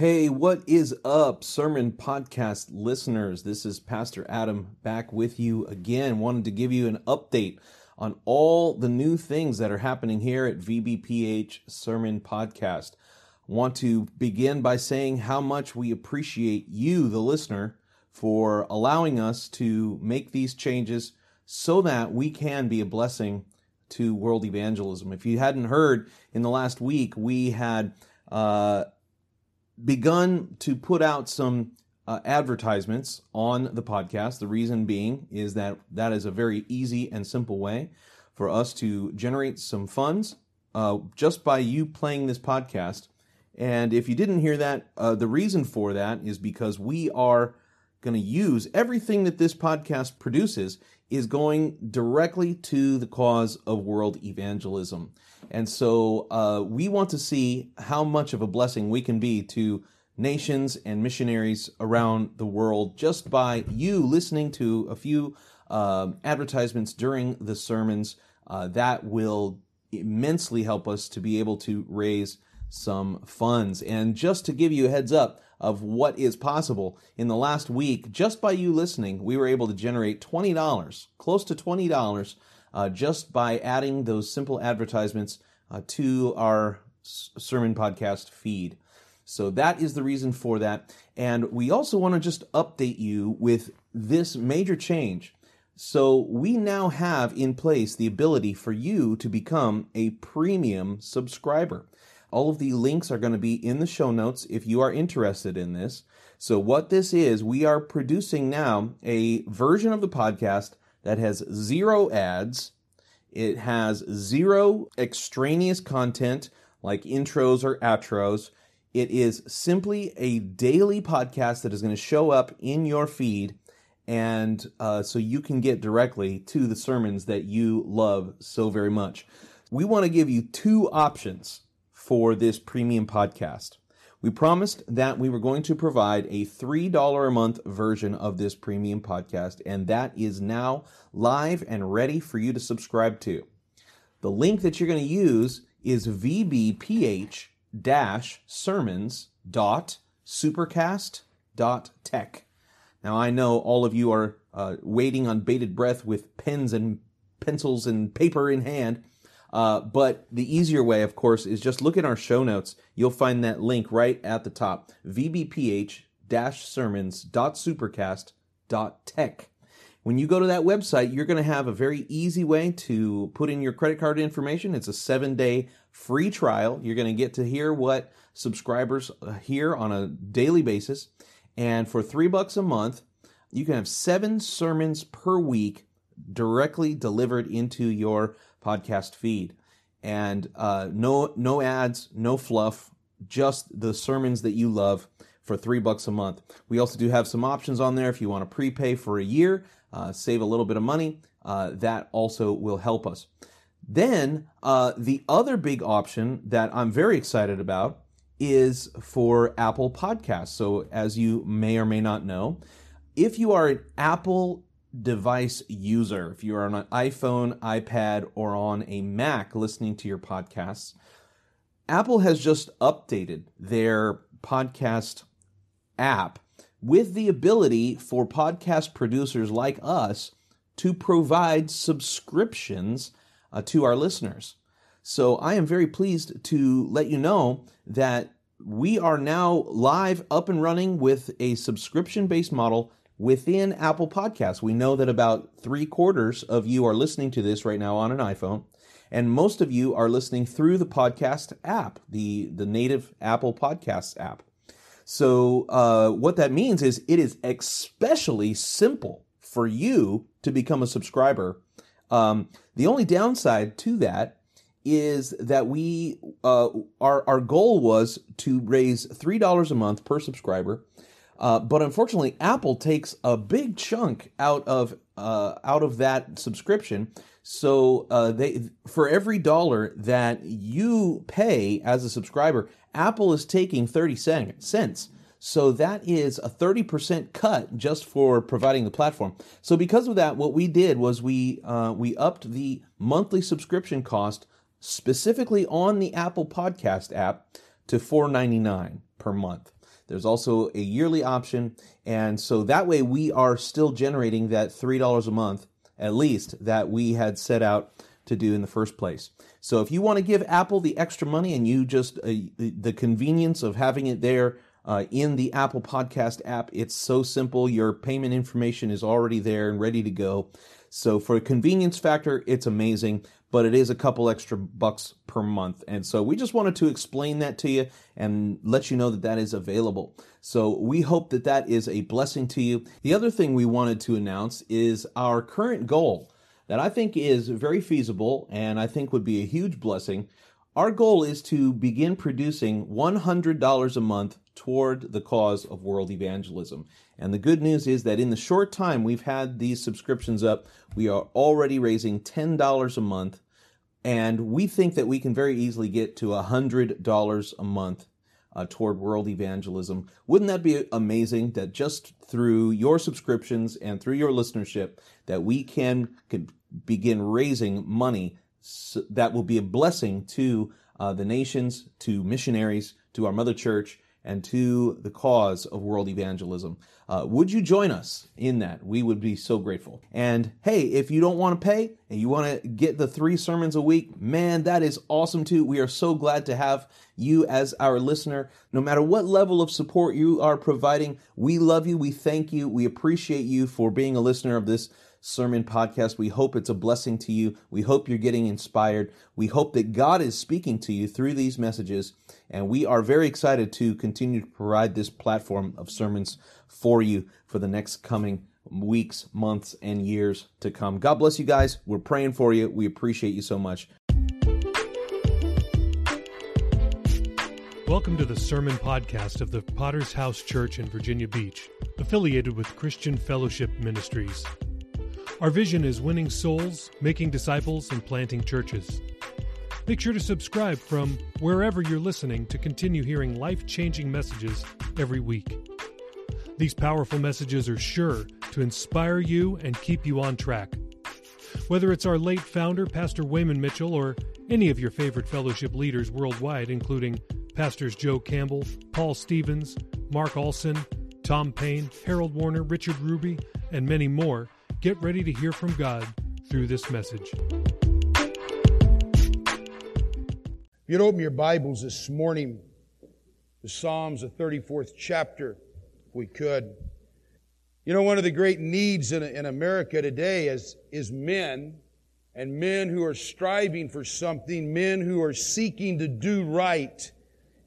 Hey, what is up, Sermon Podcast listeners? This is Pastor Adam back with you again. Wanted to give you an update on all the new things that are happening here at VBPH Sermon Podcast. Want to begin by saying how much we appreciate you, the listener, for allowing us to make these changes so that we can be a blessing to world evangelism. If you hadn't heard, in the last week, we had uh, begun to put out some uh, advertisements on the podcast. The reason being is that that is a very easy and simple way for us to generate some funds uh, just by you playing this podcast. And if you didn't hear that, uh, the reason for that is because we are going to use everything that this podcast produces is going directly to the cause of world evangelism. And so uh, we want to see how much of a blessing we can be to nations and missionaries around the world just by you listening to a few uh, advertisements during the sermons. Uh, that will immensely help us to be able to raise some funds. And just to give you a heads up, of what is possible. In the last week, just by you listening, we were able to generate $20, close to $20, uh, just by adding those simple advertisements uh, to our sermon podcast feed. So that is the reason for that. And we also want to just update you with this major change. So we now have in place the ability for you to become a premium subscriber. All of the links are going to be in the show notes if you are interested in this. So, what this is, we are producing now a version of the podcast that has zero ads, it has zero extraneous content like intros or outros. It is simply a daily podcast that is going to show up in your feed, and uh, so you can get directly to the sermons that you love so very much. We want to give you two options for this premium podcast. We promised that we were going to provide a $3 a month version of this premium podcast, and that is now live and ready for you to subscribe to. The link that you're going to use is vbph sermons.supercast.tech. Now, I know all of you are uh, waiting on bated breath with pens and pencils and paper in hand uh, but the easier way, of course, is just look at our show notes. You'll find that link right at the top vbph sermons.supercast.tech. When you go to that website, you're going to have a very easy way to put in your credit card information. It's a seven day free trial. You're going to get to hear what subscribers uh, hear on a daily basis. And for three bucks a month, you can have seven sermons per week directly delivered into your podcast feed. And uh, no no ads, no fluff, just the sermons that you love for three bucks a month. We also do have some options on there if you want to prepay for a year, uh, save a little bit of money. Uh, that also will help us. Then uh, the other big option that I'm very excited about is for Apple Podcasts. So as you may or may not know, if you are an Apple device user, if you are on an iPhone, iPad, or on a Mac listening to your podcasts, Apple has just updated their podcast app with the ability for podcast producers like us to provide subscriptions uh, to our listeners. So I am very pleased to let you know that we are now live up and running with a subscription based model within Apple Podcasts. We know that about three quarters of you are listening to this right now on an iPhone, and most of you are listening through the podcast app, the, the native Apple Podcasts app. So, uh, what that means is it is especially simple for you to become a subscriber. Um, the only downside to that is that we uh, our our goal was to raise three dollars a month per subscriber uh, but unfortunately, Apple takes a big chunk out of uh, out of that subscription. So uh, they for every dollar that you pay as a subscriber, Apple is taking thirty cents. So that is a 30% cut just for providing the platform. So because of that, what we did was we uh, we upped the monthly subscription cost specifically on the Apple Podcast app to $4.99 per month. There's also a yearly option. And so that way we are still generating that $3 a month, at least, that we had set out to do in the first place. So if you want to give Apple the extra money and you just, uh, the convenience of having it there uh, in the Apple Podcast app, it's so simple. Your payment information is already there and ready to go. So for a convenience factor, it's amazing, but it is a couple extra bucks per month. And so we just wanted to explain that to you and let you know that that is available. So we hope that that is a blessing to you. The other thing we wanted to announce is our current goal that I think is very feasible and I think would be a huge blessing. Our goal is to begin producing $100 a month toward the cause of world evangelism. And the good news is that in the short time we've had these subscriptions up, we are already raising $10 a month. And we think that we can very easily get to $100 a month uh, toward world evangelism. Wouldn't that be amazing that just through your subscriptions and through your listenership that we can, can begin raising money that will be a blessing to uh, the nations, to missionaries, to our mother church, and to the cause of world evangelism. Uh, would you join us in that? We would be so grateful. And hey, if you don't want to pay and you want to get the three sermons a week, man, that is awesome too. We are so glad to have you as our listener. No matter what level of support you are providing, we love you. We thank you. We appreciate you for being a listener of this sermon podcast. We hope it's a blessing to you. We hope you're getting inspired. We hope that God is speaking to you through these messages. And we are very excited to continue to provide this platform of sermons for you for the next coming weeks, months, and years to come. God bless you guys. We're praying for you. We appreciate you so much. Welcome to the Sermon Podcast of the Potter's House Church in Virginia Beach, affiliated with Christian Fellowship Ministries. Our vision is winning souls, making disciples, and planting churches. Make sure to subscribe from wherever you're listening to continue hearing life changing messages every week. These powerful messages are sure to inspire you and keep you on track. Whether it's our late founder, Pastor Wayman Mitchell, or any of your favorite fellowship leaders worldwide, including Pastors Joe Campbell, Paul Stevens, Mark Olson, Tom Payne, Harold Warner, Richard Ruby, and many more, Get ready to hear from God through this message. If you'd open your Bibles this morning, the Psalms, the 34th chapter, if we could. You know, one of the great needs in, in America today is, is men, and men who are striving for something, men who are seeking to do right.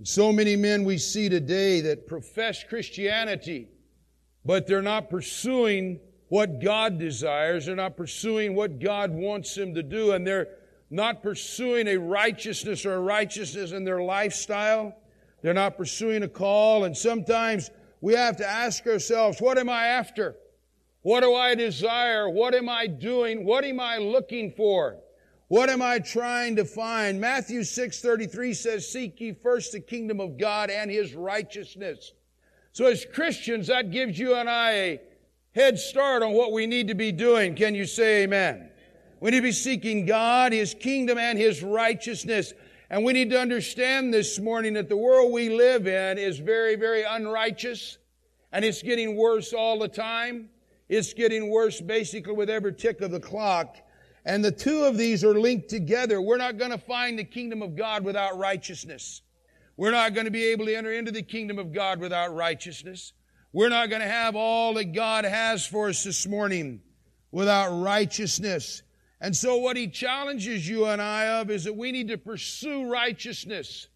So many men we see today that profess Christianity, but they're not pursuing what God desires. They're not pursuing what God wants them to do, and they're not pursuing a righteousness or a righteousness in their lifestyle. They're not pursuing a call, and sometimes we have to ask ourselves, what am I after? What do I desire? What am I doing? What am I looking for? What am I trying to find? Matthew 6:33 says, "Seek ye first the kingdom of God and his righteousness." So as Christians, that gives you and I a head start on what we need to be doing. Can you say amen? We need to be seeking God, His kingdom, and His righteousness. And we need to understand this morning that the world we live in is very, very unrighteous. And it's getting worse all the time. It's getting worse basically with every tick of the clock. And the two of these are linked together. We're not going to find the kingdom of God without righteousness. We're not going to be able to enter into the kingdom of God without righteousness. We're not going to have all that God has for us this morning without righteousness. And so what he challenges you and I of is that we need to pursue righteousness.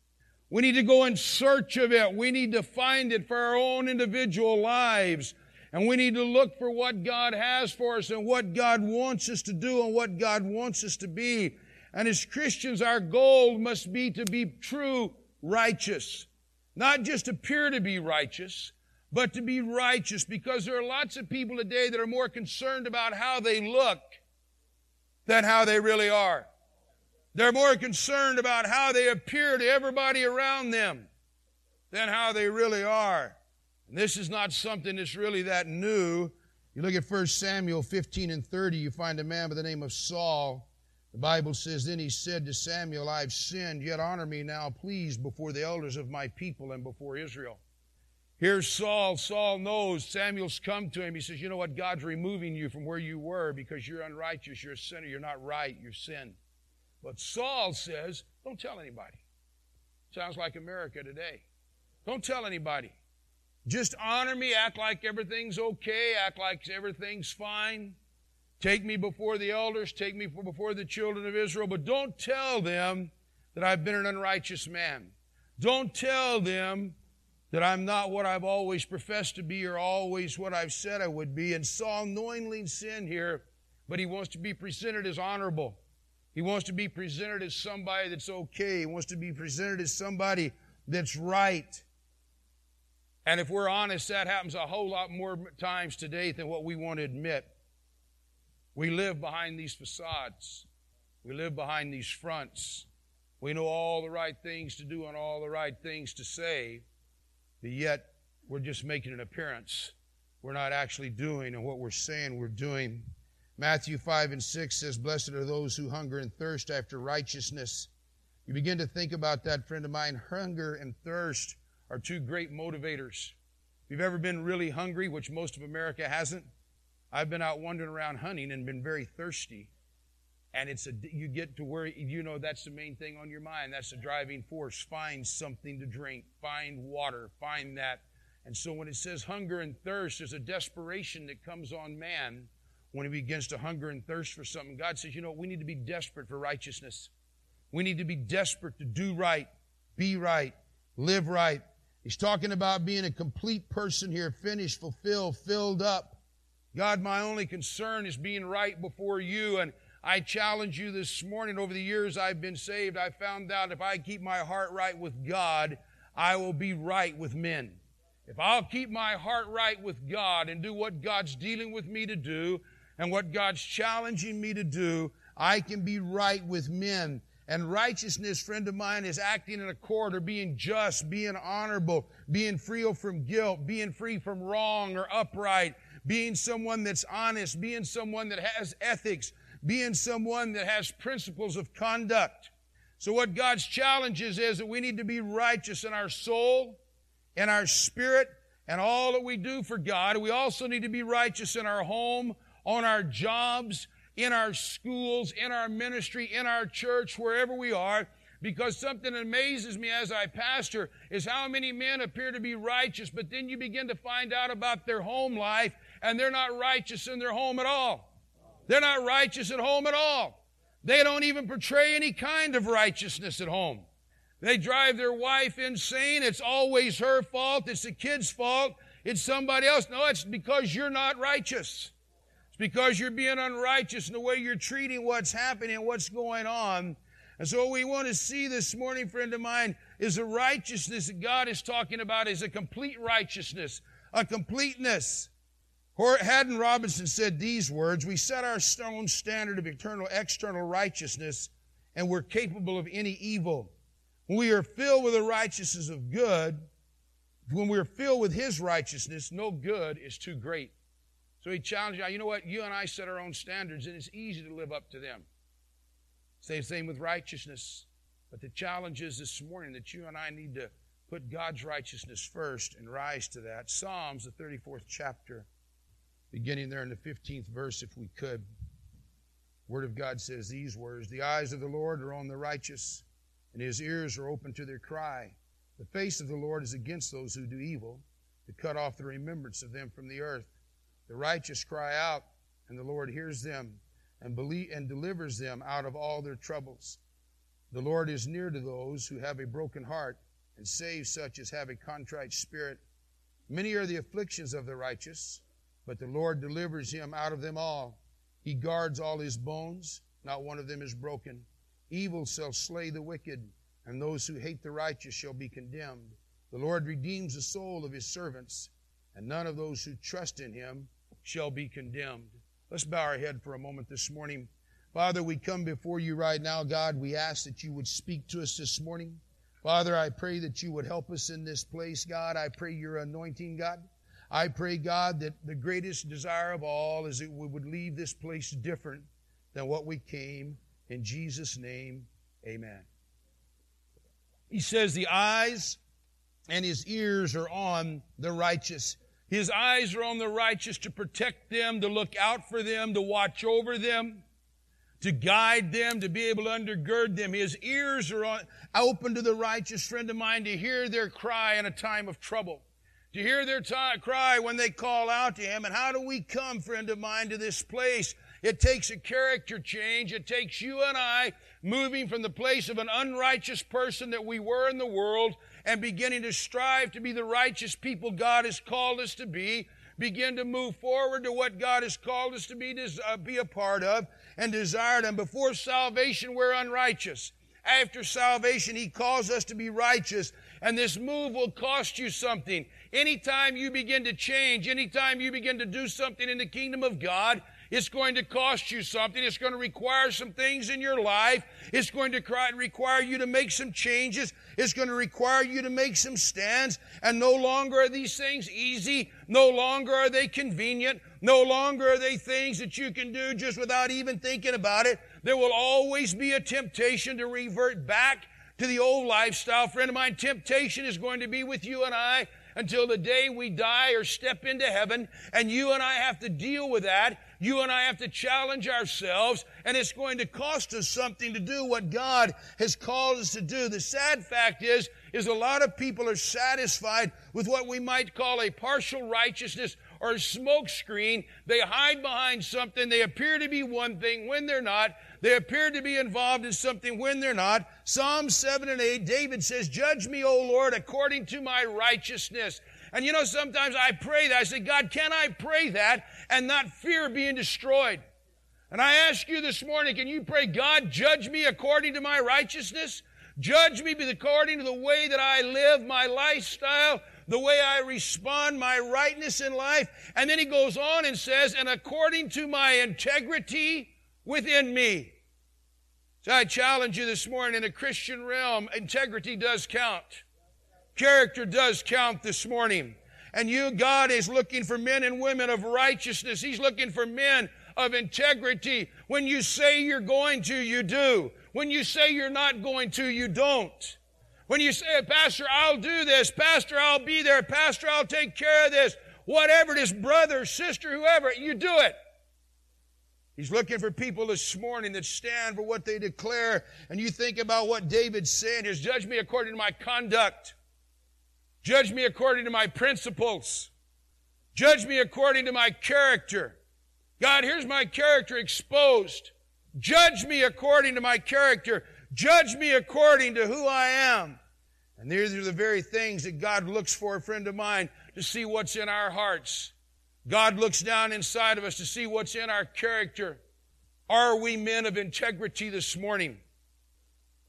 We need to go in search of it. We need to find it for our own individual lives. And we need to look for what God has for us and what God wants us to do and what God wants us to be. And as Christians, our goal must be to be true righteous. Not just appear to be righteous, but to be righteous because there are lots of people today that are more concerned about how they look than how they really are. They're more concerned about how they appear to everybody around them than how they really are. And this is not something that's really that new. You look at 1 Samuel 15 and 30, you find a man by the name of Saul. The Bible says, Then he said to Samuel, I've sinned, yet honor me now, please, before the elders of my people and before Israel. Here's Saul. Saul knows. Samuel's come to him. He says, You know what? God's removing you from where you were because you're unrighteous. You're a sinner. You're not right. You're sin. But Saul says, Don't tell anybody. Sounds like America today. Don't tell anybody. Just honor me. Act like everything's okay. Act like everything's fine. Take me before the elders. Take me before the children of Israel. But don't tell them that I've been an unrighteous man. Don't tell them that I'm not what I've always professed to be or always what I've said I would be. And Saul knowingly sinned here, but he wants to be presented as honorable. He wants to be presented as somebody that's okay. He wants to be presented as somebody that's right. And if we're honest, that happens a whole lot more times today than what we want to admit. We live behind these facades. We live behind these fronts. We know all the right things to do and all the right things to say yet we're just making an appearance. We're not actually doing and what we're saying we're doing. Matthew 5 and 6 says, Blessed are those who hunger and thirst after righteousness. You begin to think about that, friend of mine. Hunger and thirst are two great motivators. If you've ever been really hungry, which most of America hasn't, I've been out wandering around hunting and been very thirsty and it's a you get to where you know that's the main thing on your mind. That's the driving force. Find something to drink. Find water. Find that. And so when it says hunger and thirst there's a desperation that comes on man when he begins to hunger and thirst for something. God says you know we need to be desperate for righteousness. We need to be desperate to do right be right live right. He's talking about being a complete person here finished fulfilled filled up. God my only concern is being right before you. And I challenge you this morning. Over the years I've been saved, I found out if I keep my heart right with God, I will be right with men. If I'll keep my heart right with God and do what God's dealing with me to do and what God's challenging me to do, I can be right with men. And righteousness, friend of mine, is acting in accord or being just, being honorable, being free from guilt, being free from wrong or upright, being someone that's honest, being someone that has ethics, being someone that has principles of conduct. So what God's challenges is that we need to be righteous in our soul, in our spirit, and all that we do for God. We also need to be righteous in our home, on our jobs, in our schools, in our ministry, in our church, wherever we are. Because something that amazes me as I pastor is how many men appear to be righteous, but then you begin to find out about their home life and they're not righteous in their home at all. They're not righteous at home at all. They don't even portray any kind of righteousness at home. They drive their wife insane. It's always her fault. It's the kid's fault. It's somebody else. No, it's because you're not righteous. It's because you're being unrighteous in the way you're treating what's happening, what's going on. And so what we want to see this morning, friend of mine, is the righteousness that God is talking about is a complete righteousness, a completeness. Haddon Robinson said these words We set our stone standard of eternal external righteousness, and we're capable of any evil. When we are filled with the righteousness of good, when we're filled with His righteousness, no good is too great. So he challenged you, you know what? You and I set our own standards, and it's easy to live up to them. Same same with righteousness. But the challenge is this morning that you and I need to put God's righteousness first and rise to that. Psalms, the 34th chapter beginning there in the 15th verse, if we could. Word of God says these words The eyes of the Lord are on the righteous, and his ears are open to their cry. The face of the Lord is against those who do evil, to cut off the remembrance of them from the earth. The righteous cry out, and the Lord hears them and, believe, and delivers them out of all their troubles. The Lord is near to those who have a broken heart and saves such as have a contrite spirit. Many are the afflictions of the righteous but the Lord delivers him out of them all. He guards all his bones, not one of them is broken. Evil shall slay the wicked, and those who hate the righteous shall be condemned. The Lord redeems the soul of his servants, and none of those who trust in him shall be condemned. Let's bow our head for a moment this morning. Father, we come before you right now, God. We ask that you would speak to us this morning. Father, I pray that you would help us in this place, God. I pray your anointing, God. I pray, God, that the greatest desire of all is that we would leave this place different than what we came. In Jesus' name, amen. He says, The eyes and his ears are on the righteous. His eyes are on the righteous to protect them, to look out for them, to watch over them, to guide them, to be able to undergird them. His ears are on, open to the righteous friend of mine to hear their cry in a time of trouble, to hear their t- cry when they call out to him. And how do we come, friend of mine, to this place? It takes a character change. It takes you and I moving from the place of an unrighteous person that we were in the world and beginning to strive to be the righteous people God has called us to be, begin to move forward to what God has called us to be, to uh, be a part of and desired. And Before salvation, we're unrighteous. After salvation, He calls us to be righteous. And this move will cost you something. Anytime you begin to change, anytime you begin to do something in the kingdom of God, it's going to cost you something. It's going to require some things in your life. It's going to require you to make some changes. It's going to require you to make some stands. And no longer are these things easy. No longer are they convenient. No longer are they things that you can do just without even thinking about it. There will always be a temptation to revert back to the old lifestyle. Friend of mine, temptation is going to be with you and I until the day we die or step into heaven. And you and I have to deal with that. You and I have to challenge ourselves, and it's going to cost us something to do what God has called us to do. The sad fact is, is a lot of people are satisfied with what we might call a partial righteousness or smokescreen. They hide behind something. They appear to be one thing when they're not. They appear to be involved in something when they're not. Psalm 7 and 8, David says, Judge me, O Lord, according to my righteousness. And you know, sometimes I pray that. I say, God, can I pray that and not fear being destroyed? And I ask you this morning, can you pray, God, judge me according to my righteousness? Judge me according to the way that I live, my lifestyle, the way I respond, my rightness in life. And then he goes on and says, and according to my integrity within me. So I challenge you this morning in the Christian realm, integrity does count. Character does count this morning. And you, God is looking for men and women of righteousness. He's looking for men of integrity. When you say you're going to, you do. When you say you're not going to, you don't. When you say, Pastor, I'll do this. Pastor, I'll be there. Pastor, I'll take care of this. Whatever it is, brother, sister, whoever, you do it. He's looking for people this morning that stand for what they declare. And you think about what David's saying is, judge me according to my conduct. Judge me according to my principles. Judge me according to my character. God, here's my character exposed. Judge me according to my character. Judge me according to who I am. And these are the very things that God looks for, a friend of mine, to see what's in our hearts. God looks down inside of us to see what's in our character. Are we men of integrity this morning?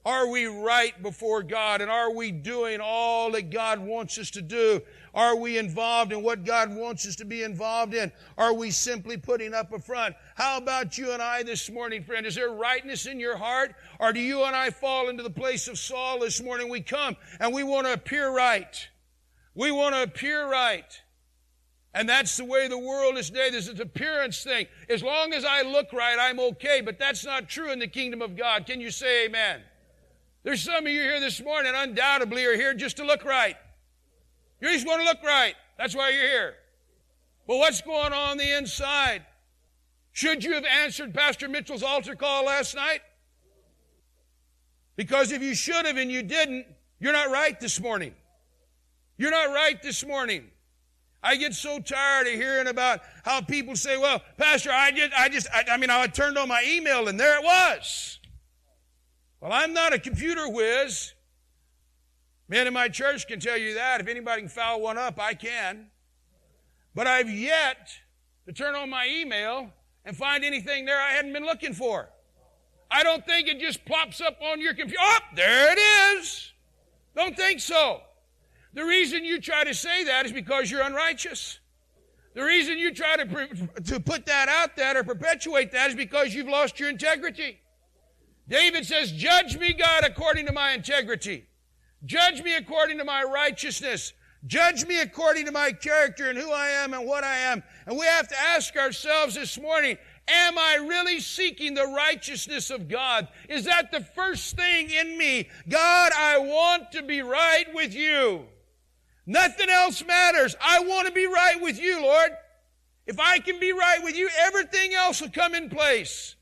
Are we right before God? And are we doing all that God wants us to do? Are we involved in what God wants us to be involved in? Are we simply putting up a front? How about you and I this morning, friend? Is there rightness in your heart? Or do you and I fall into the place of Saul this morning? We come and we want to appear right. We want to appear right. And that's the way the world is today. This an appearance thing. As long as I look right, I'm okay. But that's not true in the kingdom of God. Can you say amen? There's some of you here this morning undoubtedly are here just to look right. You just want to look right. That's why you're here. But what's going on, on the inside? Should you have answered Pastor Mitchell's altar call last night? Because if you should have and you didn't, you're not right this morning. You're not right this morning. I get so tired of hearing about how people say, well, Pastor, I just, I just, I, I mean, I turned on my email and there it was. Well, I'm not a computer whiz. Men in my church can tell you that. If anybody can foul one up, I can. But I've yet to turn on my email and find anything there I hadn't been looking for. I don't think it just plops up on your computer. Oh, there it is. Don't think so. The reason you try to say that is because you're unrighteous. The reason you try to, to put that out there or perpetuate that is because you've lost your integrity. David says, Judge me, God, according to my integrity. Judge me according to my righteousness. Judge me according to my character and who I am and what I am. And we have to ask ourselves this morning, am I really seeking the righteousness of God? Is that the first thing in me? God, I want to be right with you. Nothing else matters. I want to be right with you, Lord. If I can be right with you, everything else will come in place.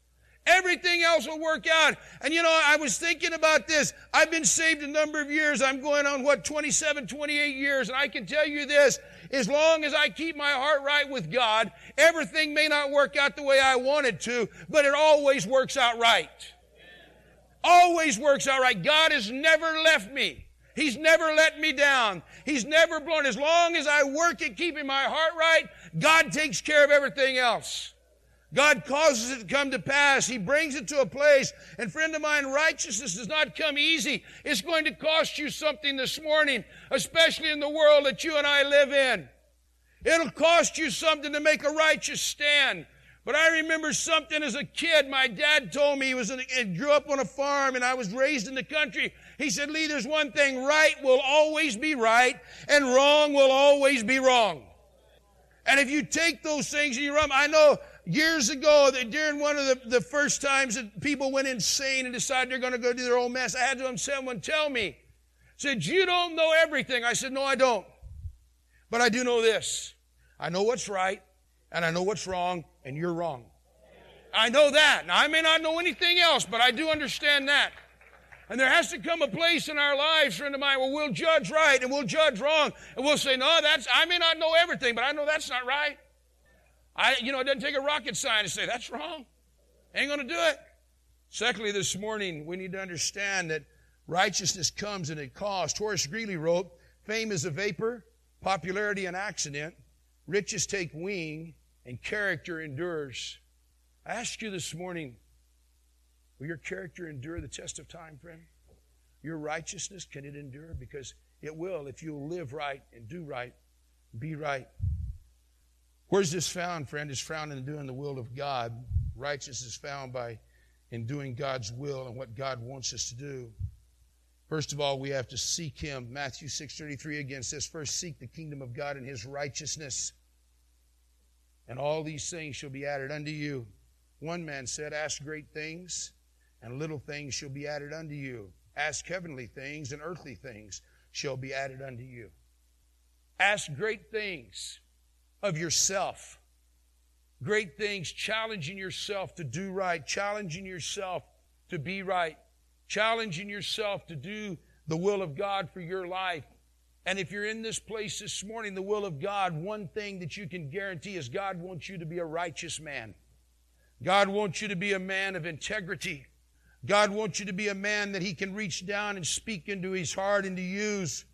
Everything else will work out. And you know, I was thinking about this. I've been saved a number of years. I'm going on, what, 27, 28 years. And I can tell you this. As long as I keep my heart right with God, everything may not work out the way I wanted to, but it always works out right. Always works out right. God has never left me. He's never let me down. He's never blown. As long as I work at keeping my heart right, God takes care of everything else. God causes it to come to pass. He brings it to a place. And friend of mine, righteousness does not come easy. It's going to cost you something this morning, especially in the world that you and I live in. It'll cost you something to make a righteous stand. But I remember something as a kid. My dad told me he was in, he grew up on a farm and I was raised in the country. He said, Lee, there's one thing. Right will always be right and wrong will always be wrong. And if you take those things and you run, I know years ago that during one of the, the first times that people went insane and decided they're going to go do their own mess, I had someone tell me, said, you don't know everything. I said, no, I don't. But I do know this. I know what's right and I know what's wrong and you're wrong. I know that. Now, I may not know anything else, but I do understand that. And there has to come a place in our lives, friend of mine, where we'll judge right and we'll judge wrong. And we'll say, no, that's, I may not know everything, but I know that's not right. I, you know, it doesn't take a rocket scientist to say, that's wrong. Ain't going to do it. Secondly, this morning, we need to understand that righteousness comes at a cost. Horace Greeley wrote, fame is a vapor, popularity an accident, riches take wing, and character endures. I ask you this morning, Will your character endure the test of time, friend? Your righteousness, can it endure? Because it will if you'll live right and do right, be right. Where's this found, friend? It's found in doing the will of God. Righteousness is found by in doing God's will and what God wants us to do. First of all, we have to seek Him. Matthew 6.33 again says, First seek the kingdom of God and His righteousness, and all these things shall be added unto you. One man said, Ask great things, and little things shall be added unto you. Ask heavenly things, and earthly things shall be added unto you. Ask great things of yourself. Great things, challenging yourself to do right, challenging yourself to be right, challenging yourself to do the will of God for your life. And if you're in this place this morning, the will of God, one thing that you can guarantee is God wants you to be a righteous man. God wants you to be a man of integrity. God wants you to be a man that He can reach down and speak into his heart and to use.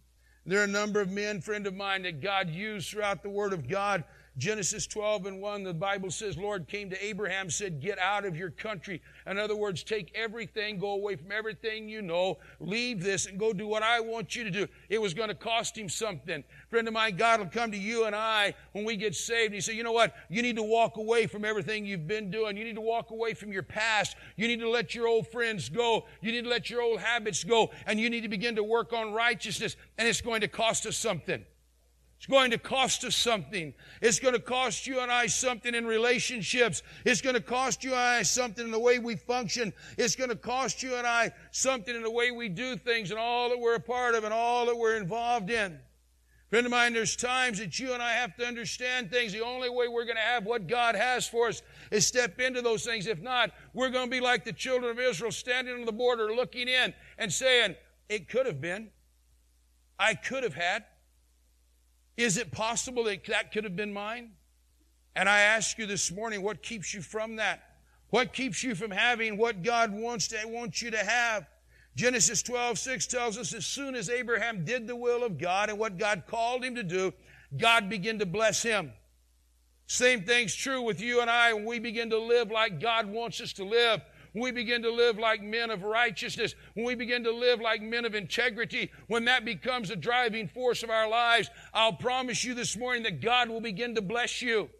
There are a number of men, friend of mine, that God used throughout the Word of God Genesis 12 and 1, the Bible says, Lord came to Abraham, said, get out of your country. In other words, take everything, go away from everything you know, leave this and go do what I want you to do. It was going to cost him something. Friend of mine, God will come to you and I when we get saved and he say, you know what? You need to walk away from everything you've been doing. You need to walk away from your past. You need to let your old friends go. You need to let your old habits go. And you need to begin to work on righteousness. And it's going to cost us something. It's going to cost us something. It's going to cost you and I something in relationships. It's going to cost you and I something in the way we function. It's going to cost you and I something in the way we do things and all that we're a part of and all that we're involved in. Friend of mine, there's times that you and I have to understand things. The only way we're going to have what God has for us is step into those things. If not, we're going to be like the children of Israel standing on the border looking in and saying, it could have been. I could have had. Is it possible that that could have been mine? And I ask you this morning, what keeps you from that? What keeps you from having what God wants to wants you to have? Genesis 12, 6 tells us as soon as Abraham did the will of God and what God called him to do, God began to bless him. Same thing's true with you and I when we begin to live like God wants us to live when we begin to live like men of righteousness, when we begin to live like men of integrity, when that becomes a driving force of our lives, I'll promise you this morning that God will begin to bless you.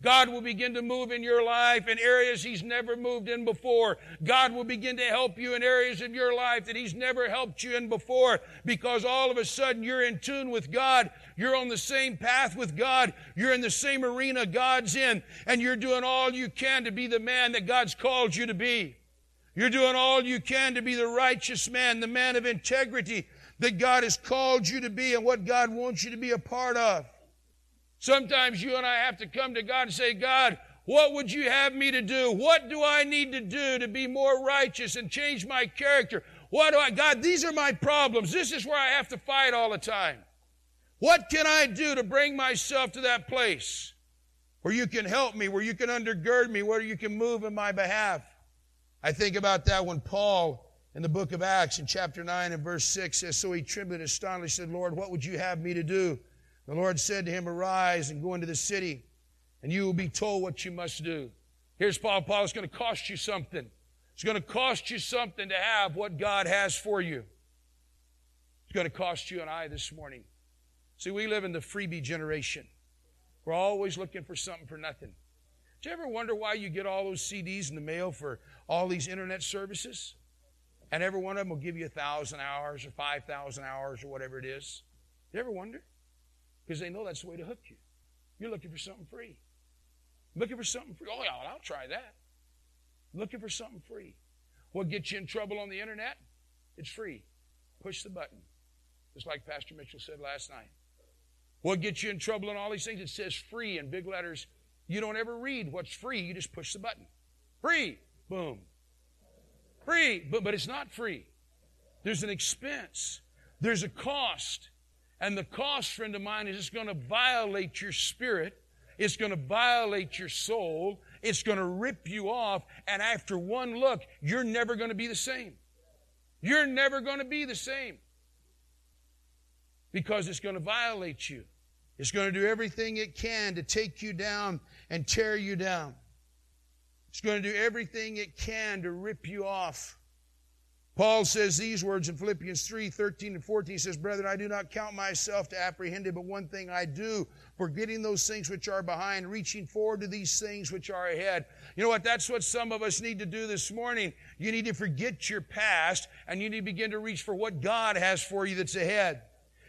God will begin to move in your life in areas He's never moved in before. God will begin to help you in areas of your life that He's never helped you in before because all of a sudden you're in tune with God. You're on the same path with God. You're in the same arena God's in and you're doing all you can to be the man that God's called you to be. You're doing all you can to be the righteous man, the man of integrity, that God has called you to be and what God wants you to be a part of. Sometimes you and I have to come to God and say, God, what would you have me to do? What do I need to do to be more righteous and change my character? What do I, God, these are my problems. This is where I have to fight all the time. What can I do to bring myself to that place where you can help me, where you can undergird me, where you can move in my behalf? I think about that when Paul in the book of Acts in chapter 9 and verse 6 says, So he trembled and astonished, said, Lord, what would you have me to do? The Lord said to him, Arise and go into the city, and you will be told what you must do. Here's Paul. Paul, it's going to cost you something. It's going to cost you something to have what God has for you. It's going to cost you and I this morning. See, we live in the freebie generation. We're always looking for something for nothing. Do you ever wonder why you get all those CDs in the mail for all these internet services? And every one of them will give you a thousand hours or five thousand hours or whatever it is. You ever wonder? Because they know that's the way to hook you. You're looking for something free. Looking for something free. Oh, yeah, I'll try that. Looking for something free. What gets you in trouble on the internet? It's free. Push the button. Just like Pastor Mitchell said last night. What gets you in trouble on all these things? It says free in big letters. You don't ever read what's free. You just push the button. Free. Boom. Free. But, but it's not free. There's an expense. There's a cost. And the cost, friend of mine, is it's going to violate your spirit. It's going to violate your soul. It's going to rip you off. And after one look, you're never going to be the same. You're never going to be the same. Because it's going to violate you. It's going to do everything it can to take you down and tear you down. It's going to do everything it can to rip you off. Paul says these words in Philippians 3 13 and 14. He says, Brethren, I do not count myself to apprehended, but one thing I do, forgetting those things which are behind, reaching forward to these things which are ahead. You know what? That's what some of us need to do this morning. You need to forget your past and you need to begin to reach for what God has for you that's ahead.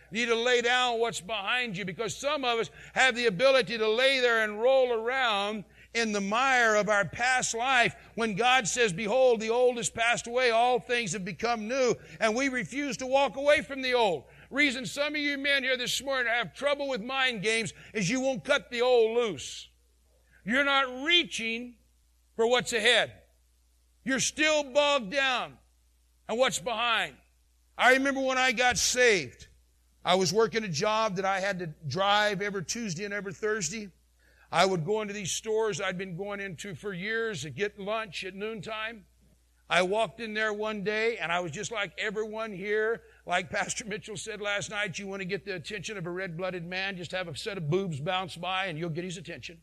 You need to lay down what's behind you because some of us have the ability to lay there and roll around in the mire of our past life when God says, Behold, the old has passed away, all things have become new, and we refuse to walk away from the old. Reason some of you men here this morning have trouble with mind games is you won't cut the old loose. You're not reaching for what's ahead. You're still bogged down on what's behind. I remember when I got saved, I was working a job that I had to drive every Tuesday and every Thursday. I would go into these stores I'd been going into for years to get lunch at noontime. I walked in there one day and I was just like everyone here. Like Pastor Mitchell said last night, you want to get the attention of a red blooded man, just have a set of boobs bounce by and you'll get his attention.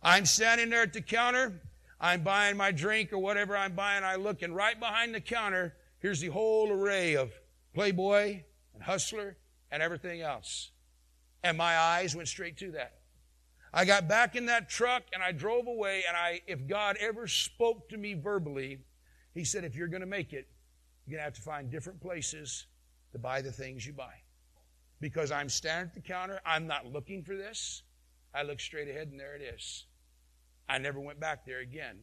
I'm standing there at the counter. I'm buying my drink or whatever I'm buying. I look and right behind the counter, here's the whole array of Playboy and Hustler and everything else. And my eyes went straight to that. I got back in that truck and I drove away. And I, if God ever spoke to me verbally, He said, if you're going to make it, you're going to have to find different places to buy the things you buy. Because I'm standing at the counter, I'm not looking for this. I look straight ahead and there it is. I never went back there again.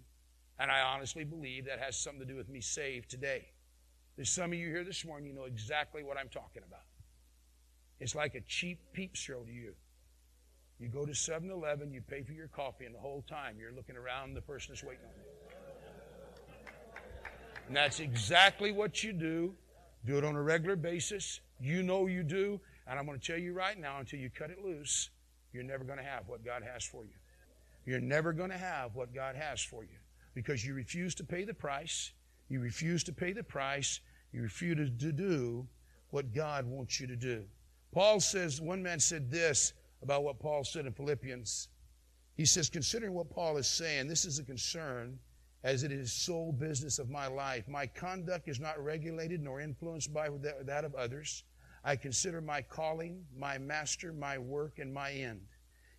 And I honestly believe that has something to do with me saved today. There's some of you here this morning, you know exactly what I'm talking about. It's like a cheap peep show to you. You go to 7 Eleven, you pay for your coffee, and the whole time you're looking around the person that's waiting on you. And that's exactly what you do. Do it on a regular basis. You know you do. And I'm going to tell you right now until you cut it loose, you're never going to have what God has for you. You're never going to have what God has for you because you refuse to pay the price. You refuse to pay the price. You refuse to do what God wants you to do. Paul says, one man said this about what Paul said in Philippians. He says, considering what Paul is saying, this is a concern as it is sole business of my life. My conduct is not regulated nor influenced by that of others. I consider my calling, my master, my work, and my end.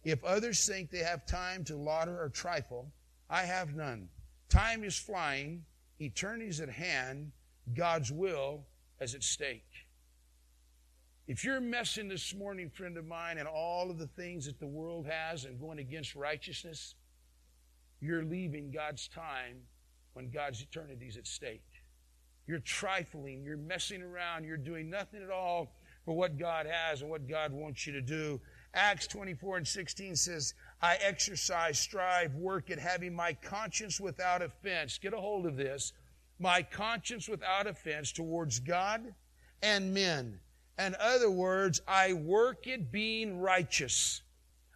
If others think they have time to lauder or trifle, I have none. Time is flying, eternity is at hand, God's will is at stake. If you're messing this morning, friend of mine, and all of the things that the world has and going against righteousness, you're leaving God's time when God's eternity is at stake. You're trifling. You're messing around. You're doing nothing at all for what God has and what God wants you to do. Acts 24 and 16 says, I exercise, strive, work at having my conscience without offense. Get a hold of this. My conscience without offense towards God and men. In other words, I work at being righteous.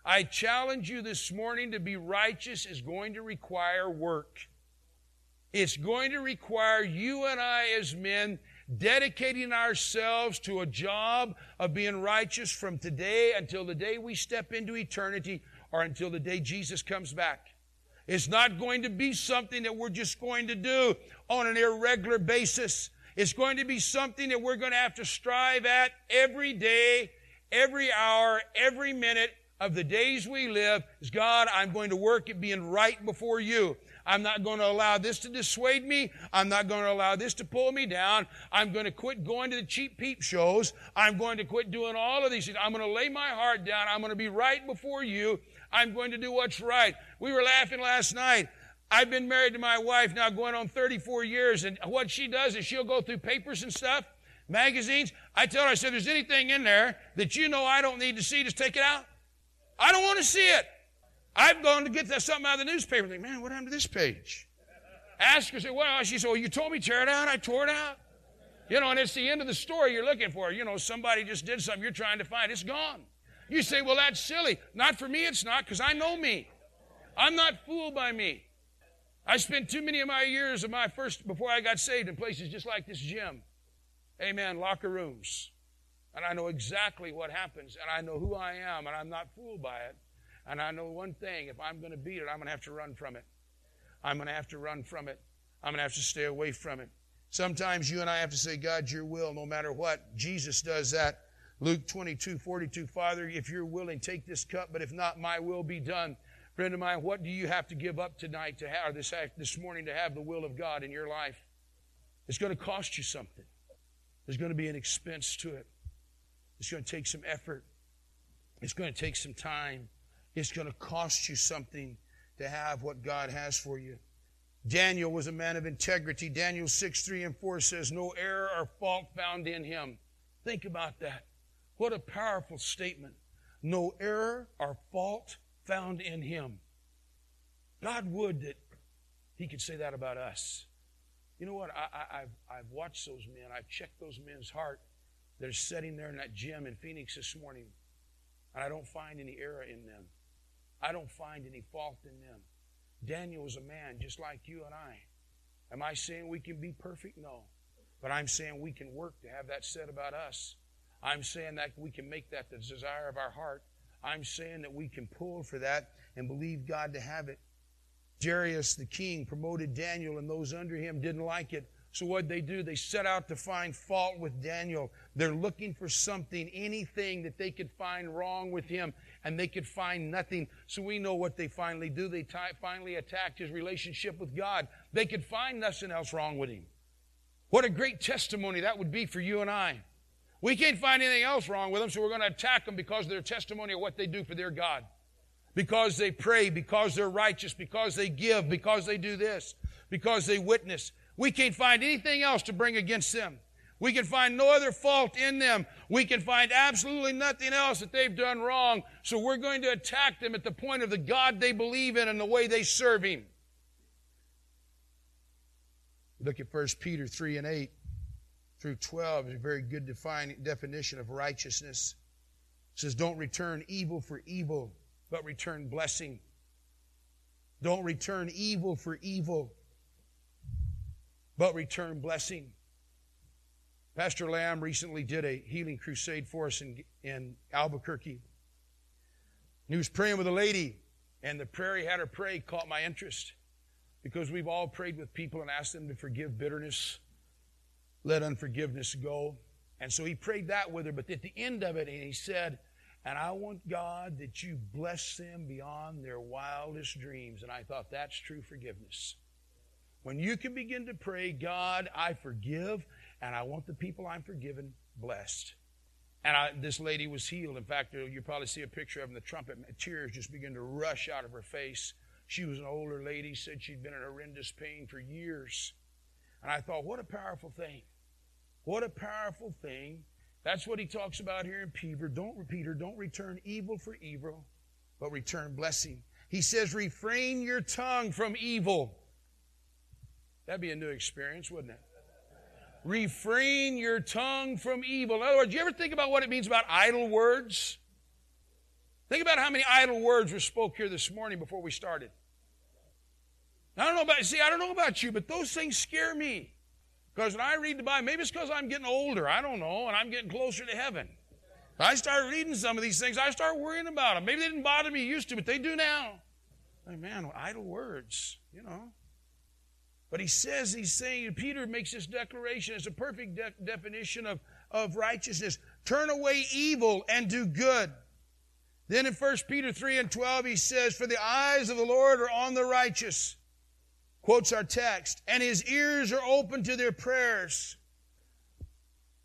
I challenge you this morning to be righteous is going to require work. It's going to require you and I as men dedicating ourselves to a job of being righteous from today until the day we step into eternity or until the day Jesus comes back. It's not going to be something that we're just going to do on an irregular basis. It's going to be something that we're going to have to strive at every day, every hour, every minute of the days we live. Is God, I'm going to work at being right before you. I'm not going to allow this to dissuade me. I'm not going to allow this to pull me down. I'm going to quit going to the cheap peep shows. I'm going to quit doing all of these things. I'm going to lay my heart down. I'm going to be right before you. I'm going to do what's right. We were laughing last night. I've been married to my wife now going on 34 years, and what she does is she'll go through papers and stuff, magazines. I tell her, I said, there's anything in there that you know I don't need to see, just take it out. I don't want to see it. I've gone to get that something out of the newspaper. Think, man, what happened to this page? Ask her, say, well, she said, well, you told me to tear it out. I tore it out. You know, and it's the end of the story you're looking for. You know, somebody just did something you're trying to find. It's gone. You say, well, that's silly. Not for me, it's not, because I know me. I'm not fooled by me. I spent too many of my years of my first, before I got saved, in places just like this gym. Amen. Locker rooms. And I know exactly what happens, and I know who I am, and I'm not fooled by it. And I know one thing if I'm going to beat it, I'm going to have to run from it. I'm going to have to run from it. I'm going to have to stay away from it. Sometimes you and I have to say, God, your will, no matter what. Jesus does that. Luke 22, 42, Father, if you're willing, take this cup, but if not, my will be done. Friend of mine, what do you have to give up tonight to have, or this, this morning to have the will of God in your life? It's going to cost you something. There's going to be an expense to it. It's going to take some effort. It's going to take some time. It's going to cost you something to have what God has for you. Daniel was a man of integrity. Daniel 6, 3 and 4 says, No error or fault found in him. Think about that. What a powerful statement. No error or fault found in him. God would that he could say that about us. You know what? I, have I've watched those men. I've checked those men's heart that are sitting there in that gym in Phoenix this morning, and I don't find any error in them. I don't find any fault in them. Daniel was a man just like you and I. Am I saying we can be perfect? No. But I'm saying we can work to have that said about us. I'm saying that we can make that the desire of our heart. I'm saying that we can pull for that and believe God to have it. Darius the king promoted Daniel, and those under him didn't like it. So what they do, they set out to find fault with Daniel. They're looking for something, anything that they could find wrong with him and they could find nothing. So we know what they finally do. They t- finally attacked his relationship with God. They could find nothing else wrong with him. What a great testimony that would be for you and I. We can't find anything else wrong with them, so we're going to attack them because of their testimony of what they do for their God. Because they pray, because they're righteous, because they give, because they do this, because they witness. We can't find anything else to bring against them. We can find no other fault in them. We can find absolutely nothing else that they've done wrong. So we're going to attack them at the point of the God they believe in and the way they serve Him. Look at 1 Peter 3 and 8 through 12. is a very good define, definition of righteousness. It says, Don't return evil for evil, but return blessing. Don't return evil for evil, but return blessing. Pastor Lamb recently did a healing crusade for us in, in Albuquerque. He was praying with a lady, and the prayer he had her pray caught my interest because we've all prayed with people and asked them to forgive bitterness, let unforgiveness go. And so he prayed that with her, but at the end of it, and he said, And I want God that you bless them beyond their wildest dreams. And I thought, that's true forgiveness. When you can begin to pray, God, I forgive and I want the people I'm forgiven blessed. And I, this lady was healed. In fact, uh, you probably see a picture of in the trumpet. Tears just began to rush out of her face. She was an older lady, said she'd been in horrendous pain for years. And I thought, what a powerful thing. What a powerful thing. That's what he talks about here in Peter. Don't, Peter, don't return evil for evil, but return blessing. He says, refrain your tongue from evil. That'd be a new experience, wouldn't it? Refrain your tongue from evil. In other words, you ever think about what it means about idle words? Think about how many idle words were spoke here this morning before we started. I don't know about, see, I don't know about you, but those things scare me. Because when I read the Bible, maybe it's because I'm getting older, I don't know, and I'm getting closer to heaven. I start reading some of these things, I start worrying about them. Maybe they didn't bother me used to, but they do now. Like, man, idle words, you know. But he says, he's saying, Peter makes this declaration. It's a perfect de- definition of, of righteousness. Turn away evil and do good. Then in 1 Peter 3 and 12, he says, For the eyes of the Lord are on the righteous quotes our text, and his ears are open to their prayers.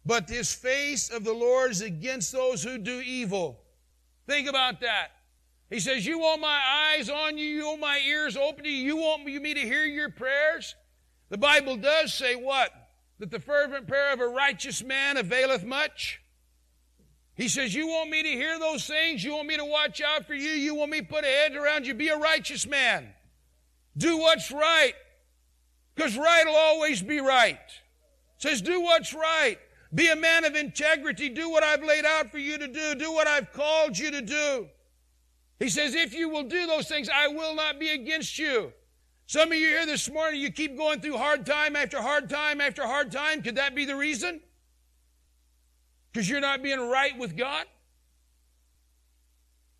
But his face of the Lord is against those who do evil. Think about that. He says, You want my eyes on you, you want my ears open to you, you want me to hear your prayers? The Bible does say what? That the fervent prayer of a righteous man availeth much. He says, You want me to hear those things? You want me to watch out for you? You want me to put a hedge around you? Be a righteous man. Do what's right. Because right will always be right. It says, do what's right. Be a man of integrity. Do what I've laid out for you to do. Do what I've called you to do. He says, if you will do those things, I will not be against you. Some of you here this morning, you keep going through hard time after hard time after hard time. Could that be the reason? Because you're not being right with God?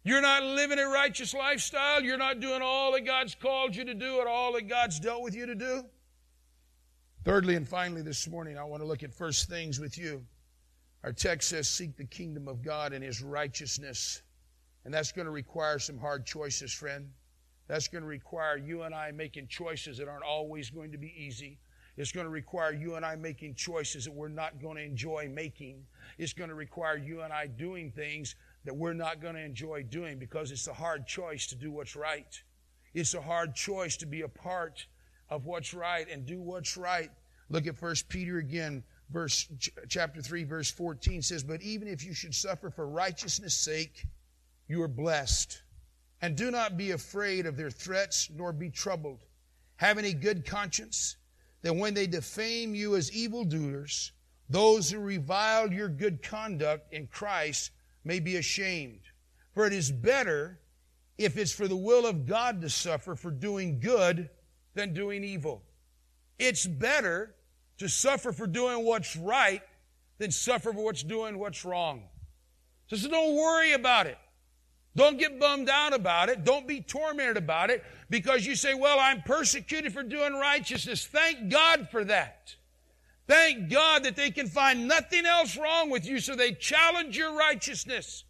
You're not living a righteous lifestyle. You're not doing all that God's called you to do and all that God's dealt with you to do. Thirdly and finally, this morning, I want to look at first things with you. Our text says, Seek the kingdom of God and his righteousness. And that's going to require some hard choices, friend. That's going to require you and I making choices that aren't always going to be easy. It's going to require you and I making choices that we're not going to enjoy making. It's going to require you and I doing things that we're not going to enjoy doing because it's a hard choice to do what's right. It's a hard choice to be a part of what's right and do what's right. Look at First Peter again, verse chapter 3, verse 14 says, But even if you should suffer for righteousness' sake, you are blessed. And do not be afraid of their threats, nor be troubled. Have any good conscience, that when they defame you as evildoers, those who revile your good conduct in Christ may be ashamed. For it is better if it's for the will of God to suffer for doing good than doing evil. It's better to suffer for doing what's right than suffer for what's doing what's wrong. So don't worry about it. Don't get bummed out about it. Don't be tormented about it because you say, well, I'm persecuted for doing righteousness. Thank God for that. Thank God that they can find nothing else wrong with you, so they challenge your righteousness.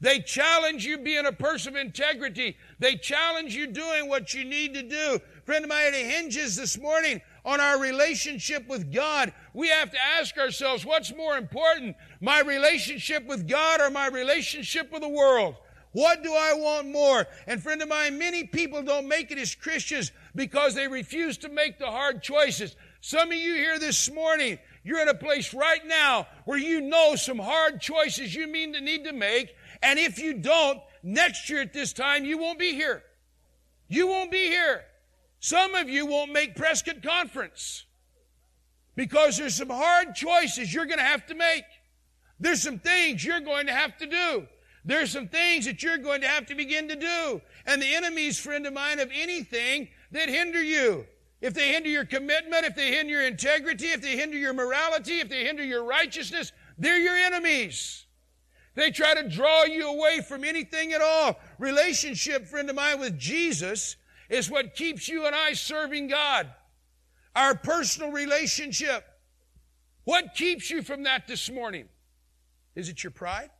They challenge you being a person of integrity. They challenge you doing what you need to do. Friend of mine, it hinges this morning on our relationship with God. We have to ask ourselves, what's more important? My relationship with God or my relationship with the world? What do I want more? And friend of mine, many people don't make it as Christians because they refuse to make the hard choices. Some of you here this morning, you're in a place right now where you know some hard choices you mean to need to make. And if you don't, next year at this time, you won't be here. You won't be here. Some of you won't make Prescott Conference because there's some hard choices you're going to have to make. There's some things you're going to have to do. There's some things that you're going to have to begin to do. And the enemy's friend of mine of anything that hinder you if they hinder your commitment, if they hinder your integrity, if they hinder your morality, if they hinder your righteousness, they're your enemies. They try to draw you away from anything at all. Relationship, friend of mine, with Jesus is what keeps you and I serving God. Our personal relationship. What keeps you from that this morning? Is it your pride?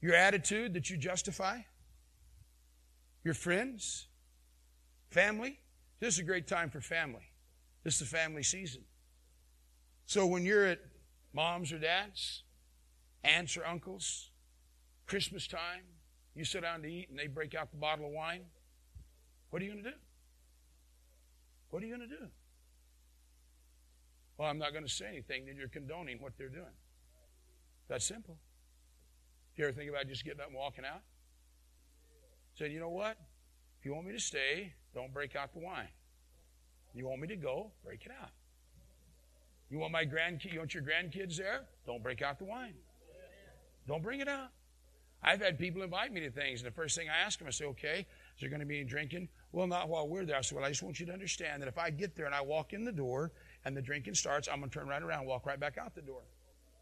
Your attitude that you justify? Your friends? Family? This is a great time for family. This is a family season. So when you're at mom's or dad's, aunts or uncles, Christmas time, you sit down to eat and they break out the bottle of wine, what are you going to do? What are you going to do? Well, I'm not going to say anything, then you're condoning what they're doing. That's simple. You ever think about just getting up and walking out? Saying, you know what? If you want me to stay, don't break out the wine. You want me to go, break it out. You want my grandkids, you want your grandkids there? Don't break out the wine. Don't bring it out. I've had people invite me to things, and the first thing I ask them, I say, okay, is there going to be any drinking? Well, not while we're there. I say, well, I just want you to understand that if I get there and I walk in the door and the drinking starts, I'm going to turn right around, walk right back out the door.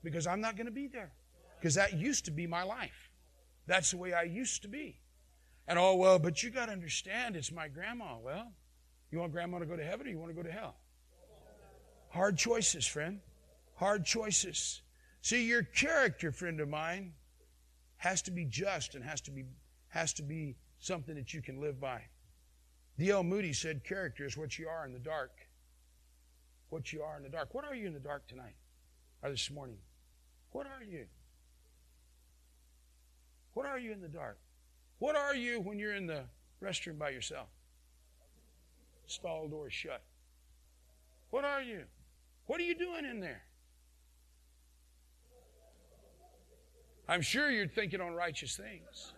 Because I'm not going to be there. Because that used to be my life. That's the way I used to be. And oh, well, but you got to understand, it's my grandma. Well, you want grandma to go to heaven or you want to go to hell? Hard choices, friend. Hard choices. See, your character, friend of mine, has to be just and has to be, has to be something that you can live by. D.L. Moody said, Character is what you are in the dark. What you are in the dark. What are you in the dark tonight or this morning? What are you? What are you in the dark? What are you when you're in the restroom by yourself? Stall door shut. What are you? What are you doing in there? I'm sure you're thinking on righteous things.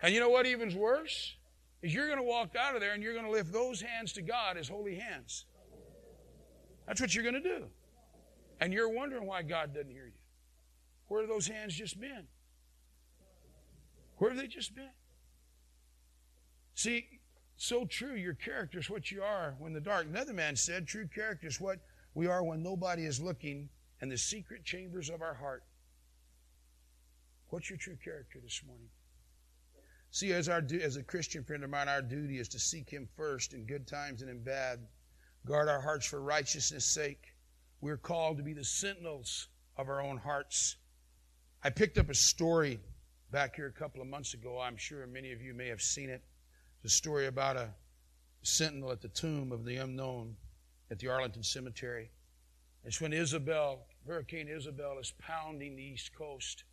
And you know what even's worse? Is you're going to walk out of there and you're going to lift those hands to God as holy hands. That's what you're going to do. And you're wondering why God doesn't hear you. Where have those hands just been? Where have they just been? See, so true. Your character is what you are when the dark. Another man said, true character is what we are when nobody is looking in the secret chambers of our heart. What's your true character this morning? See, as our as a Christian friend of mine, our duty is to seek Him first in good times and in bad. Guard our hearts for righteousness' sake. We're called to be the sentinels of our own hearts. I picked up a story back here a couple of months ago. I'm sure many of you may have seen it. It's a story about a sentinel at the tomb of the unknown at the Arlington Cemetery. It's when Isabel, Hurricane Isabel, is pounding the East Coast.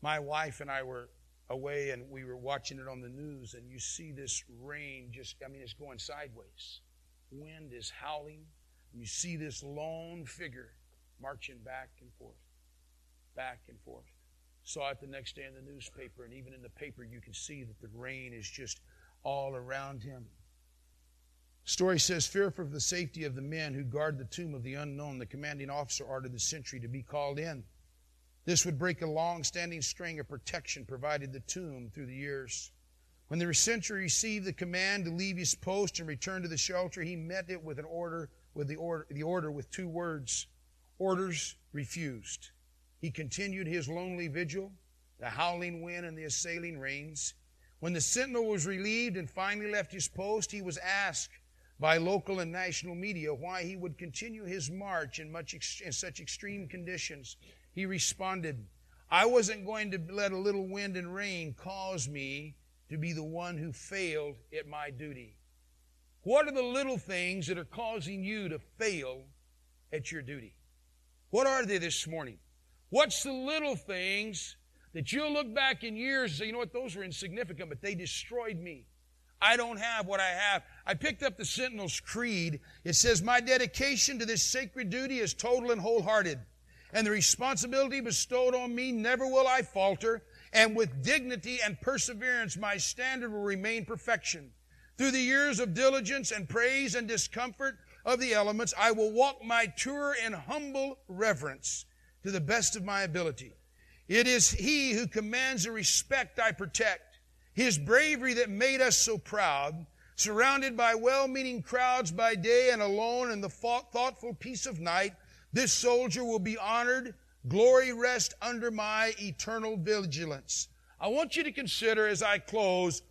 My wife and I were away and we were watching it on the news, and you see this rain just, I mean, it's going sideways. Wind is howling. You see this lone figure marching back and forth, back and forth. Saw it the next day in the newspaper, and even in the paper, you can see that the rain is just all around him. Story says, fearful for the safety of the men who guard the tomb of the unknown, the commanding officer ordered the sentry to be called in. This would break a long standing string of protection provided the tomb through the years. When the sentry received the command to leave his post and return to the shelter, he met it with an order with the order, the order with two words. Orders refused. He continued his lonely vigil, the howling wind and the assailing rains. When the sentinel was relieved and finally left his post, he was asked by local and national media why he would continue his march in, much in such extreme conditions. He responded, I wasn't going to let a little wind and rain cause me to be the one who failed at my duty. What are the little things that are causing you to fail at your duty? What are they this morning? What's the little things that you'll look back in years and say, you know what, those were insignificant, but they destroyed me. I don't have what I have. I picked up the Sentinel's Creed. It says, My dedication to this sacred duty is total and wholehearted, and the responsibility bestowed on me never will I falter, and with dignity and perseverance my standard will remain perfection. Through the years of diligence and praise and discomfort of the elements, I will walk my tour in humble reverence to the best of my ability. It is He who commands the respect I protect. His bravery that made us so proud, surrounded by well-meaning crowds by day and alone in the thoughtful peace of night, this soldier will be honored. Glory rest under my eternal vigilance. I want you to consider as I close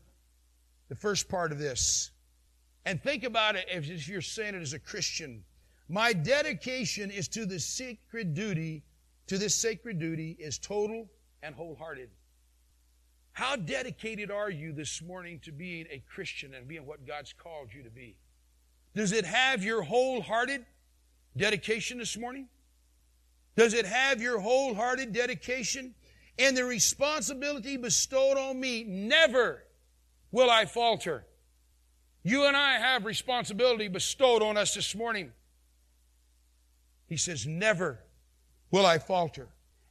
the first part of this. And think about it if you're saying it as a Christian. My dedication is to the sacred duty to this sacred duty is total and wholehearted. How dedicated are you this morning to being a Christian and being what God's called you to be? Does it have your wholehearted dedication this morning? Does it have your wholehearted dedication and the responsibility bestowed on me? Never will I falter. You and I have responsibility bestowed on us this morning. He says, Never will I falter.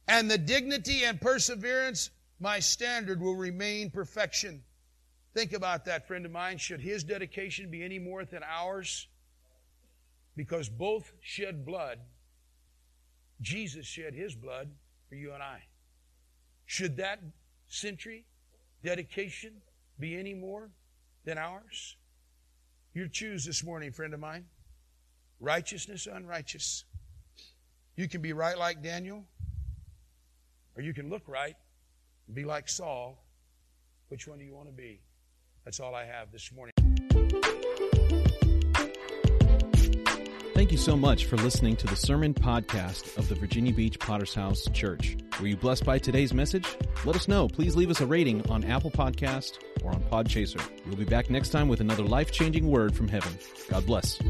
And the dignity and perseverance, my standard will remain perfection. Think about that, friend of mine. Should his dedication be any more than ours? Because both shed blood. Jesus shed his blood for you and I. Should that century dedication be any more than ours? You choose this morning, friend of mine. Righteousness, unrighteous. You can be right like Daniel, or you can look right and be like Saul. Which one do you want to be? That's all I have this morning. Thank you so much for listening to the sermon podcast of the Virginia Beach Potter's House Church. Were you blessed by today's message? Let us know. Please leave us a rating on Apple Podcast or on Podchaser. We'll be back next time with another life-changing word from heaven. God bless.